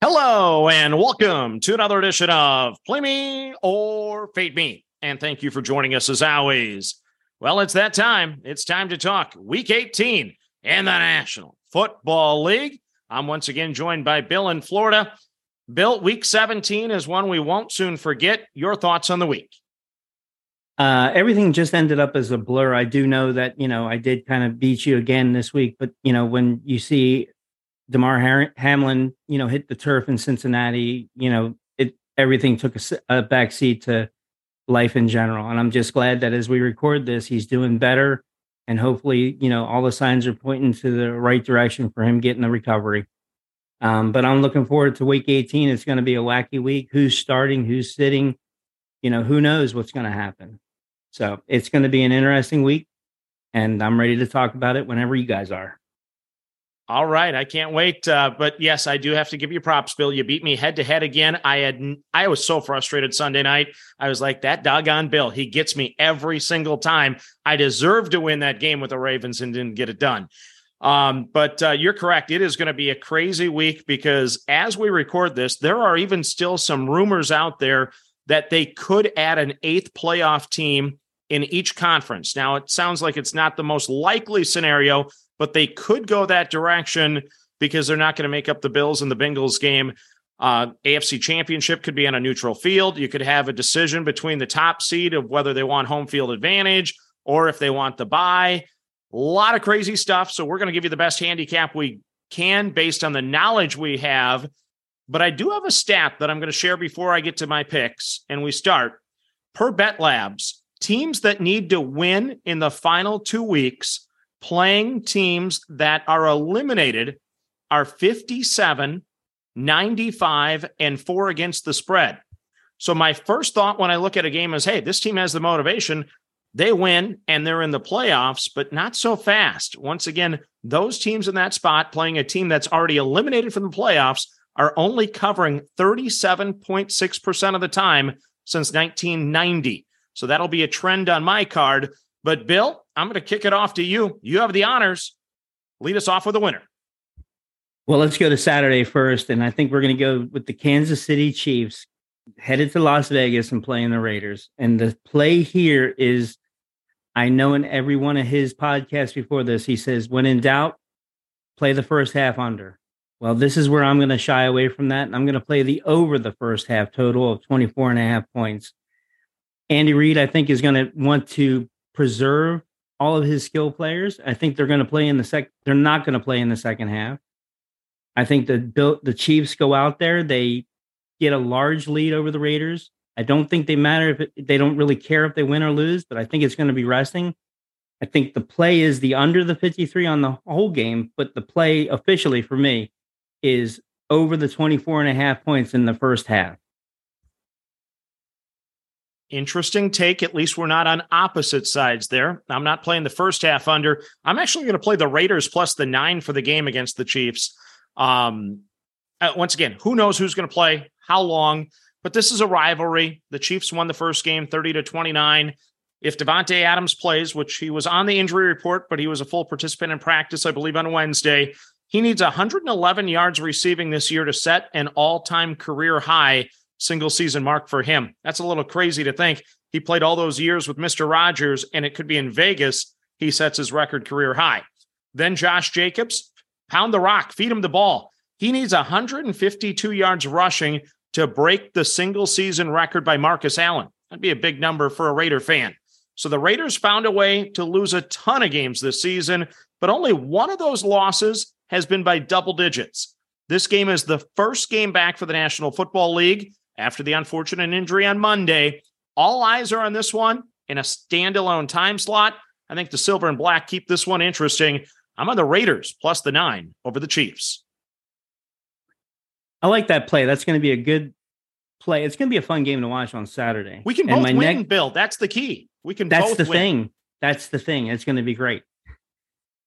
Hello and welcome to another edition of Play Me or Fade Me. And thank you for joining us as always. Well, it's that time. It's time to talk Week 18 in the National Football League. I'm once again joined by Bill in Florida. Bill, Week 17 is one we won't soon forget. Your thoughts on the week? Uh, everything just ended up as a blur. I do know that you know I did kind of beat you again this week, but you know when you see Damar Har- Hamlin, you know, hit the turf in Cincinnati, you know, it everything took a, a backseat to life in general. And I'm just glad that as we record this, he's doing better, and hopefully, you know, all the signs are pointing to the right direction for him getting the recovery. Um, but I'm looking forward to week 18. It's going to be a wacky week. Who's starting? Who's sitting? You know, who knows what's going to happen. So it's going to be an interesting week, and I'm ready to talk about it whenever you guys are. All right, I can't wait. Uh, but yes, I do have to give you props, Bill. You beat me head to head again. I had I was so frustrated Sunday night. I was like, that doggone Bill, he gets me every single time. I deserve to win that game with the Ravens and didn't get it done. Um, but uh, you're correct. It is going to be a crazy week because as we record this, there are even still some rumors out there that they could add an eighth playoff team in each conference. Now, it sounds like it's not the most likely scenario, but they could go that direction because they're not going to make up the Bills and the Bengals game. Uh, AFC Championship could be on a neutral field. You could have a decision between the top seed of whether they want home field advantage or if they want the buy. A lot of crazy stuff. So we're going to give you the best handicap we can based on the knowledge we have. But I do have a stat that I'm going to share before I get to my picks. And we start per Bet Labs, teams that need to win in the final two weeks playing teams that are eliminated are 57, 95, and four against the spread. So my first thought when I look at a game is, hey, this team has the motivation. They win and they're in the playoffs, but not so fast. Once again, those teams in that spot playing a team that's already eliminated from the playoffs are only covering 37.6% of the time since 1990. So that'll be a trend on my card. But Bill, I'm going to kick it off to you. You have the honors. Lead us off with a winner. Well, let's go to Saturday first. And I think we're going to go with the Kansas City Chiefs headed to Las Vegas and playing the Raiders. And the play here is I know in every one of his podcasts before this, he says, when in doubt, play the first half under. Well, this is where I'm going to shy away from that. And I'm going to play the over the first half total of 24 and a half points. Andy Reid, I think, is going to want to preserve all of his skill players. I think they're going to play in the sec. They're not going to play in the second half. I think the the Chiefs go out there. They get a large lead over the Raiders. I don't think they matter if it, they don't really care if they win or lose, but I think it's going to be resting. I think the play is the under the 53 on the whole game, but the play officially for me is over the 24 and a half points in the first half. Interesting take. At least we're not on opposite sides there. I'm not playing the first half under. I'm actually going to play the Raiders plus the nine for the game against the Chiefs. Um, uh, once again, who knows who's going to play, how long, but this is a rivalry. The Chiefs won the first game 30 to 29. If Davante Adams plays, which he was on the injury report, but he was a full participant in practice, I believe, on Wednesday, he needs 111 yards receiving this year to set an all time career high single season mark for him. That's a little crazy to think. He played all those years with Mr. Rodgers, and it could be in Vegas. He sets his record career high. Then Josh Jacobs, pound the rock, feed him the ball. He needs 152 yards rushing to break the single season record by Marcus Allen. That'd be a big number for a Raider fan. So the Raiders found a way to lose a ton of games this season, but only one of those losses has been by double digits. This game is the first game back for the National Football League after the unfortunate injury on Monday. All eyes are on this one in a standalone time slot. I think the silver and black keep this one interesting. I'm on the Raiders plus the nine over the Chiefs. I like that play. That's going to be a good play. It's going to be a fun game to watch on Saturday. We can both win, next- Bill. That's the key. We can That's both the win. thing. That's the thing. It's going to be great.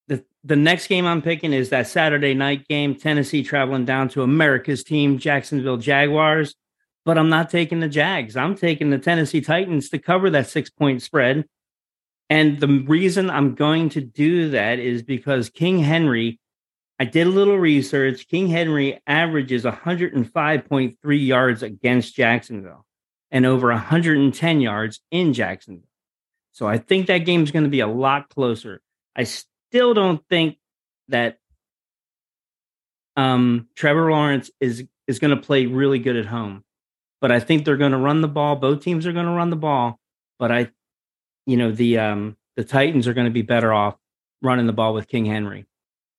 The the next game I'm picking is that Saturday night game, Tennessee traveling down to America's team, Jacksonville Jaguars. But I'm not taking the Jags. I'm taking the Tennessee Titans to cover that six point spread. And the reason I'm going to do that is because King Henry, I did a little research. King Henry averages 105.3 yards against Jacksonville and over 110 yards in Jacksonville. So I think that game is going to be a lot closer. I still don't think that um, Trevor Lawrence is is going to play really good at home, but I think they're going to run the ball. Both teams are going to run the ball, but I, you know, the um, the Titans are going to be better off running the ball with King Henry.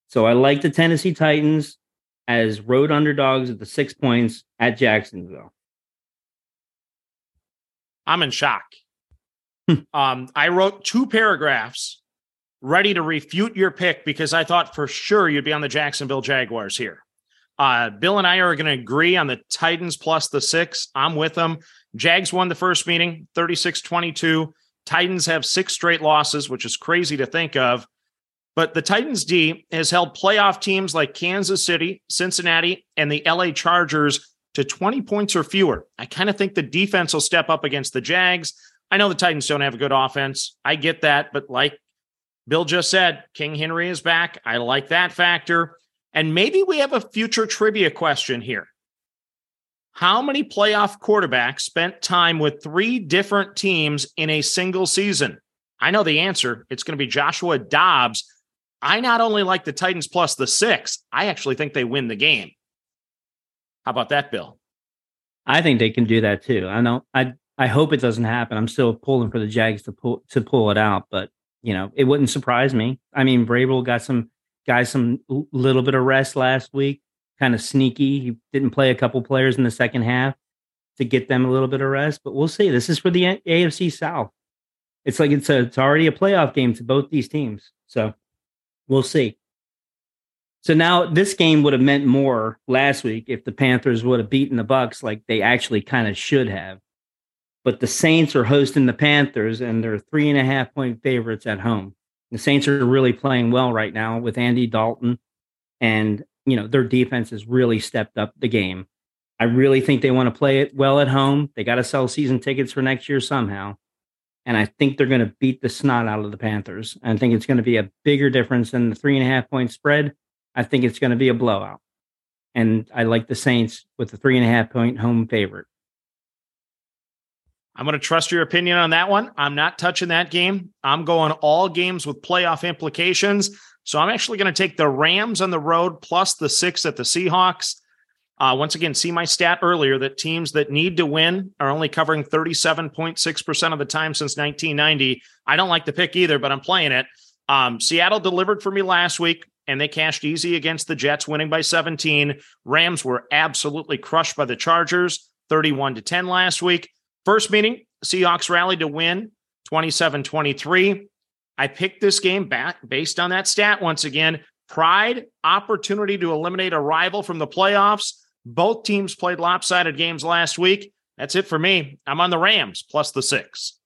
So I like the Tennessee Titans as road underdogs at the six points at Jacksonville. I'm in shock. Hmm. um, I wrote two paragraphs ready to refute your pick because I thought for sure you'd be on the Jacksonville Jaguars here. Uh, Bill and I are going to agree on the Titans plus the six. I'm with them. Jags won the first meeting 36 22. Titans have six straight losses, which is crazy to think of. But the Titans D has held playoff teams like Kansas City, Cincinnati, and the LA Chargers to 20 points or fewer. I kind of think the defense will step up against the Jags. I know the Titans don't have a good offense. I get that. But like Bill just said, King Henry is back. I like that factor. And maybe we have a future trivia question here. How many playoff quarterbacks spent time with three different teams in a single season? I know the answer. It's going to be Joshua Dobbs. I not only like the Titans plus the six, I actually think they win the game. How about that, Bill? I think they can do that too. I know. I I hope it doesn't happen. I'm still pulling for the Jags to pull to pull it out, but you know it wouldn't surprise me. I mean, Vrabel got some guys some little bit of rest last week, kind of sneaky. He didn't play a couple players in the second half to get them a little bit of rest, but we'll see. This is for the AFC South. It's like it's a it's already a playoff game to both these teams, so we'll see. So now this game would have meant more last week if the Panthers would have beaten the Bucs like they actually kind of should have. But the Saints are hosting the Panthers and they're three and a half point favorites at home. The Saints are really playing well right now with Andy Dalton, and you know their defense has really stepped up the game. I really think they want to play it well at home. They got to sell season tickets for next year somehow. And I think they're going to beat the snot out of the Panthers. I think it's going to be a bigger difference than the three and a half point spread. I think it's going to be a blowout. And I like the Saints with the three and a half point home favorite. I'm going to trust your opinion on that one. I'm not touching that game. I'm going all games with playoff implications. So I'm actually going to take the Rams on the road plus the six at the Seahawks. Uh, once again, see my stat earlier that teams that need to win are only covering 37.6% of the time since 1990. I don't like the pick either, but I'm playing it. Um, Seattle delivered for me last week and they cashed easy against the Jets, winning by 17. Rams were absolutely crushed by the Chargers, 31 to 10 last week. First meeting, Seahawks rallied to win 27 23. I picked this game back based on that stat once again. Pride, opportunity to eliminate a rival from the playoffs. Both teams played lopsided games last week. That's it for me. I'm on the Rams plus the six.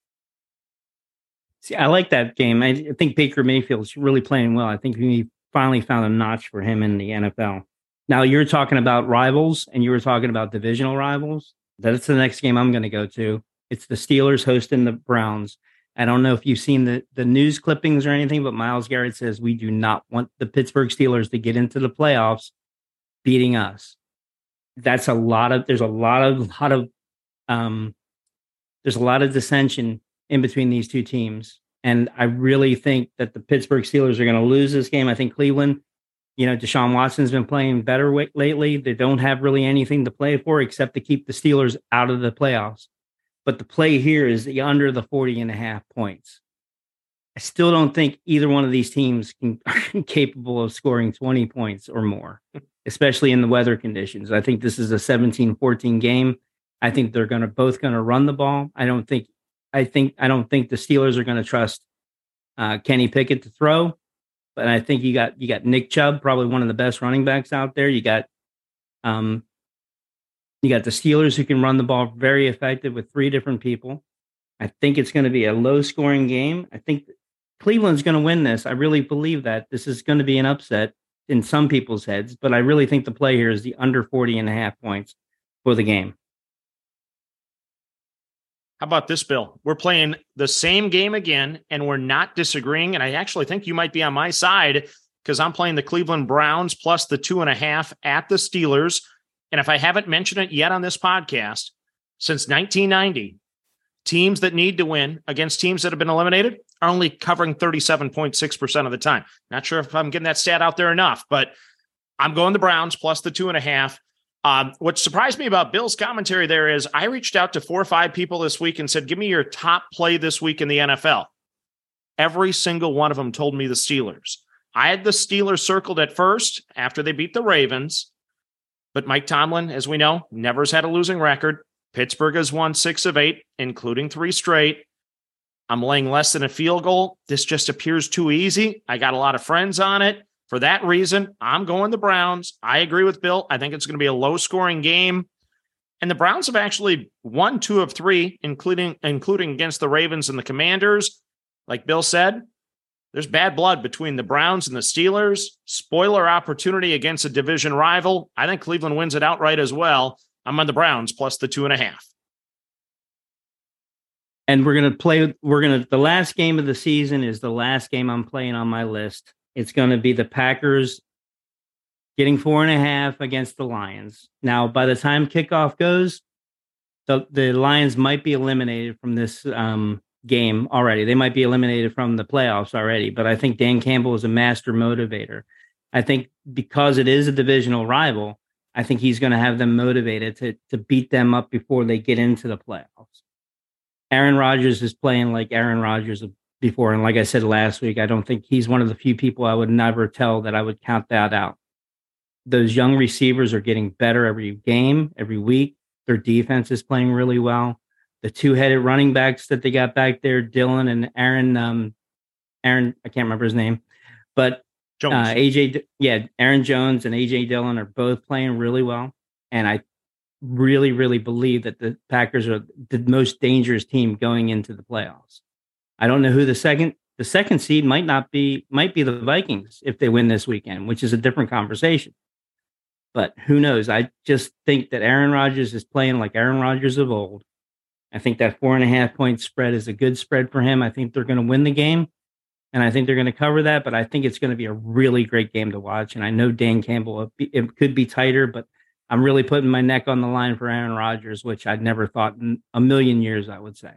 See, I like that game. I think Baker Mayfield's really playing well. I think we finally found a notch for him in the NFL. Now you're talking about rivals and you were talking about divisional rivals. That's the next game I'm going to go to. It's the Steelers hosting the Browns. I don't know if you've seen the, the news clippings or anything, but Myles Garrett says we do not want the Pittsburgh Steelers to get into the playoffs beating us. That's a lot of there's a lot of lot of um there's a lot of dissension in between these two teams. And I really think that the Pittsburgh Steelers are going to lose this game. I think Cleveland, you know, Deshaun Watson's been playing better lately. They don't have really anything to play for except to keep the Steelers out of the playoffs. But the play here is the under the 40 and a half points. I still don't think either one of these teams can, are capable of scoring 20 points or more, especially in the weather conditions. I think this is a 17 14 game. I think they're going to both going to run the ball. I don't think I think I don't think the Steelers are going to trust uh, Kenny Pickett to throw, but I think you got you got Nick Chubb, probably one of the best running backs out there. You got um, You got the Steelers who can run the ball very effective with three different people. I think it's going to be a low scoring game. I think Cleveland's going to win this. I really believe that this is going to be an upset in some people's heads, but I really think the play here is the under 40 and a half points for the game. How about this, Bill? We're playing the same game again, and we're not disagreeing. And I actually think you might be on my side because I'm playing the Cleveland Browns plus the two and a half at the Steelers. And if I haven't mentioned it yet on this podcast, since 1990, teams that need to win against teams that have been eliminated are only covering 37.6% of the time. Not sure if I'm getting that stat out there enough, but I'm going the Browns plus the two and a half. Um, what surprised me about Bill's commentary there is I reached out to four or five people this week and said, Give me your top play this week in the NFL. Every single one of them told me the Steelers. I had the Steelers circled at first after they beat the Ravens, but Mike Tomlin, as we know, never has had a losing record. Pittsburgh has won six of eight, including three straight. I'm laying less than a field goal. This just appears too easy. I got a lot of friends on it. For that reason, I'm going the Browns. I agree with Bill. I think it's going to be a low scoring game. And the Browns have actually won two of three, including including against the Ravens and the Commanders. Like Bill said, there's bad blood between the Browns and the Steelers. Spoiler opportunity against a division rival. I think Cleveland wins it outright as well. I'm on the Browns plus the two and a half. And we're gonna play. We're gonna. The last game of the season is the last game I'm playing on my list. It's going to be the Packers getting four and a half against the Lions. Now, by the time kickoff goes, the, the Lions might be eliminated from this um, game already. They might be eliminated from the playoffs already, but I think Dan Campbell is a master motivator. I think because it is a divisional rival, I think he's going to have them motivated to to beat them up before they get into the playoffs. Aaron Rodgers is playing like Aaron Rodgers before. And like I said last week, I don't think he's one of the few people I would never tell that I would count that out. Those young receivers are getting better every game, every week. Their defense is playing really well. The two-headed running backs that they got back there, Dillon and Aaron, um, Aaron, I can't remember his name, but uh, AJ, yeah, Aaron Jones and AJ Dillon are both playing really well. And I really, really believe that the Packers are the most dangerous team going into the playoffs. I don't know who the second the second seed might not be might be the Vikings if they win this weekend, which is a different conversation. But who knows? I just think that Aaron Rodgers is playing like Aaron Rodgers of old. I think that four and a half point spread is a good spread for him. I think they're going to win the game, and I think they're going to cover that. But I think it's going to be a really great game to watch. And I know Dan Campbell, uh, it could be tighter, but I'm really putting my neck on the line for Aaron Rodgers, which I'd never thought in a million years I would say.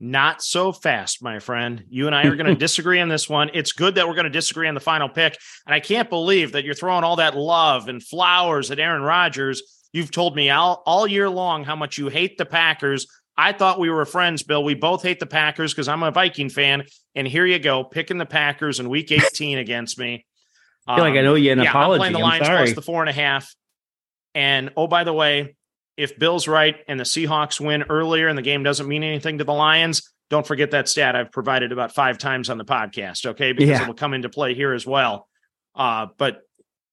Not so fast, my friend. You and I are going to disagree on this one. It's good that we're going to disagree on the final pick. And I can't believe that you're throwing all that love and flowers at Aaron Rodgers. You've told me all, all year long how much you hate the Packers. I thought we were friends, Bill. We both hate the Packers because I'm a Viking fan. And here you go, picking the Packers in week 18 against me. I feel um, like I know you an yeah, apology. I'm playing the Lions plus the four and a half. And oh, by the way, if Bill's right and the Seahawks win earlier and the game doesn't mean anything to the Lions, don't forget that stat I've provided about five times on the podcast, okay? Because yeah. it will come into play here as well. Uh, but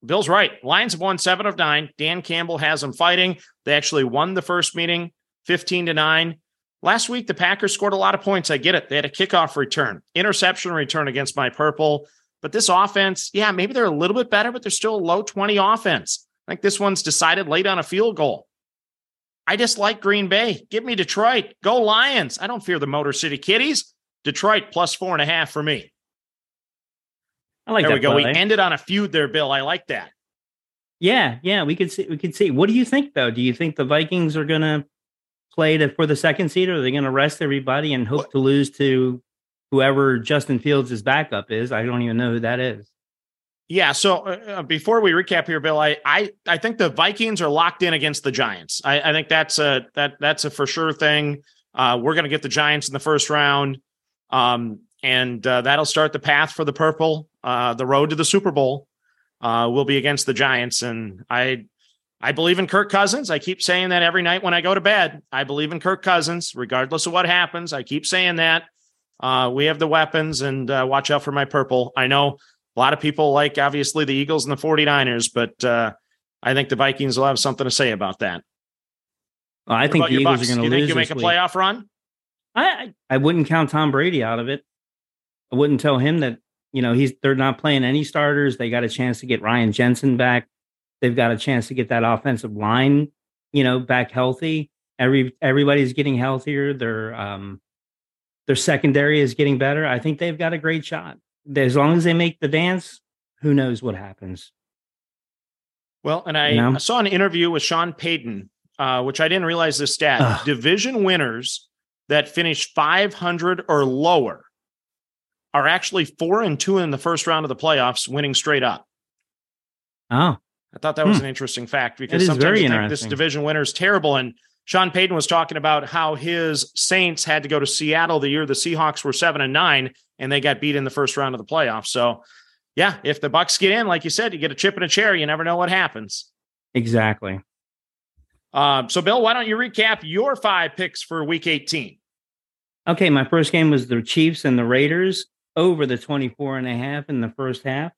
Bill's right. Lions have won seven of nine. Dan Campbell has them fighting. They actually won the first meeting 15 to nine. Last week, the Packers scored a lot of points. I get it. They had a kickoff return, interception return against my purple. But this offense, yeah, maybe they're a little bit better, but they're still a low 20 offense. I think this one's decided late on a field goal. I just like Green Bay. Give me Detroit. Go Lions. I don't fear the Motor City Kitties. Detroit plus four and a half for me. I like that. there we go. We ended on a feud there, Bill. I like that. Yeah, yeah, we could see. We could see. What do you think, though? Do you think the Vikings are going to play to, for the second seed, or are they going to rest everybody and hope what? to lose to whoever Justin Fields' backup is? I don't even know who that is. Yeah. So uh, uh, before we recap here, Bill, I, I I think the Vikings are locked in against the Giants. I, I think that's a that that's a for sure thing. Uh, we're going to get the Giants in the first round, um, and uh, that'll start the path for the purple. Uh, the road to the Super Bowl uh, will be against the Giants, and I I believe in Kirk Cousins. I keep saying that every night when I go to bed. I believe in Kirk Cousins, regardless of what happens. I keep saying that. we have the weapons, and watch out for my purple. I know a lot of people like obviously the Eagles and the 49ers, but uh, I think the Vikings will have something to say about that. Well, I What think the Eagles are going to think lose. you make a week. playoff run? I I I wouldn't count Tom Brady out of it. I wouldn't tell him that you know he's they're not playing any starters. They got a chance to get Ryan Jensen back. They've got a chance to get that offensive line, you know, back healthy. Every everybody's getting healthier. Their um their secondary is getting better. I think they've got a great shot. As long as they make the dance, who knows what happens. Well, and I, You know? I saw an interview with Sean Payton, uh, which I didn't realize this stat. Ugh. Division winners that finish 500 or lower are actually four and two in the first round of the playoffs, winning straight up. Oh, I thought that was Hmm. an interesting fact because sometimes very you think this division winner is terrible. And Sean Payton was talking about how his Saints had to go to Seattle the year the Seahawks were seven and nine, and they got beat in the first round of the playoffs. So, yeah, if the Bucs get in, like you said, you get a chip and a chair. You never know what happens. exactly. Um, so, Bill, why don't you recap your five picks for Week 18? Okay, my first game was the Chiefs and the Raiders over the 24 and a half in the first half.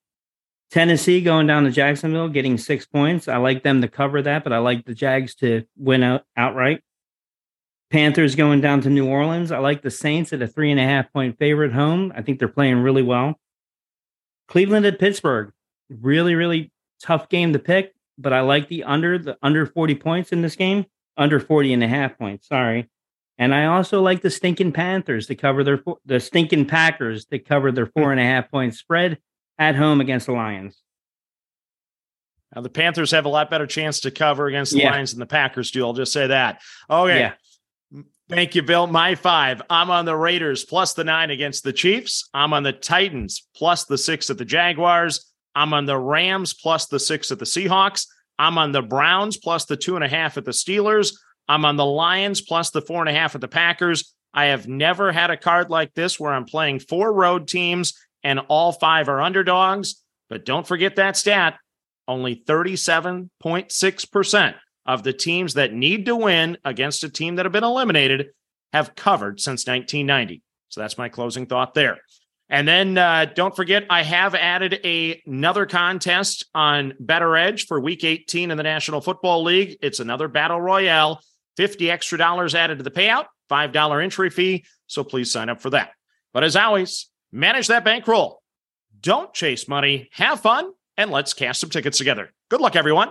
Tennessee going down to Jacksonville, getting six points. I like them to cover that, but I like the Jags to win out outright. Panthers going down to New Orleans. I like the Saints at a three and a half point favorite home. I think they're playing really well. Cleveland at Pittsburgh. Really, really tough game to pick, but I like the under, the under 40 points in this game. Under 40 and a half points. Sorry. And I also like the stinking Panthers to cover their the stinking Packers to cover their four and a half point spread at home against the Lions. Now, the Panthers have a lot better chance to cover against the Yeah. Lions than the Packers do. I'll just say that. Okay. Yeah. Thank you, Bill. My five. I'm on the Raiders plus the nine against the Chiefs. I'm on the Titans plus the six at the Jaguars. I'm on the Rams plus the six at the Seahawks. I'm on the Browns plus the two and a half at the Steelers. I'm on the Lions plus the four and a half at the Packers. I have never had a card like this where I'm playing four road teams and all five are underdogs. But don't forget that stat only 37.6% of the teams that need to win against a team that have been eliminated have covered since 1990. So that's my closing thought there. And then uh, don't forget, I have added a, another contest on BettorEdge for week 18 in the National Football League. It's another battle royale, 50 extra dollars added to the payout, $5 entry fee. So please sign up for that. But as always, manage that bankroll. Don't chase money, have fun, and let's cast some tickets together. Good luck, everyone.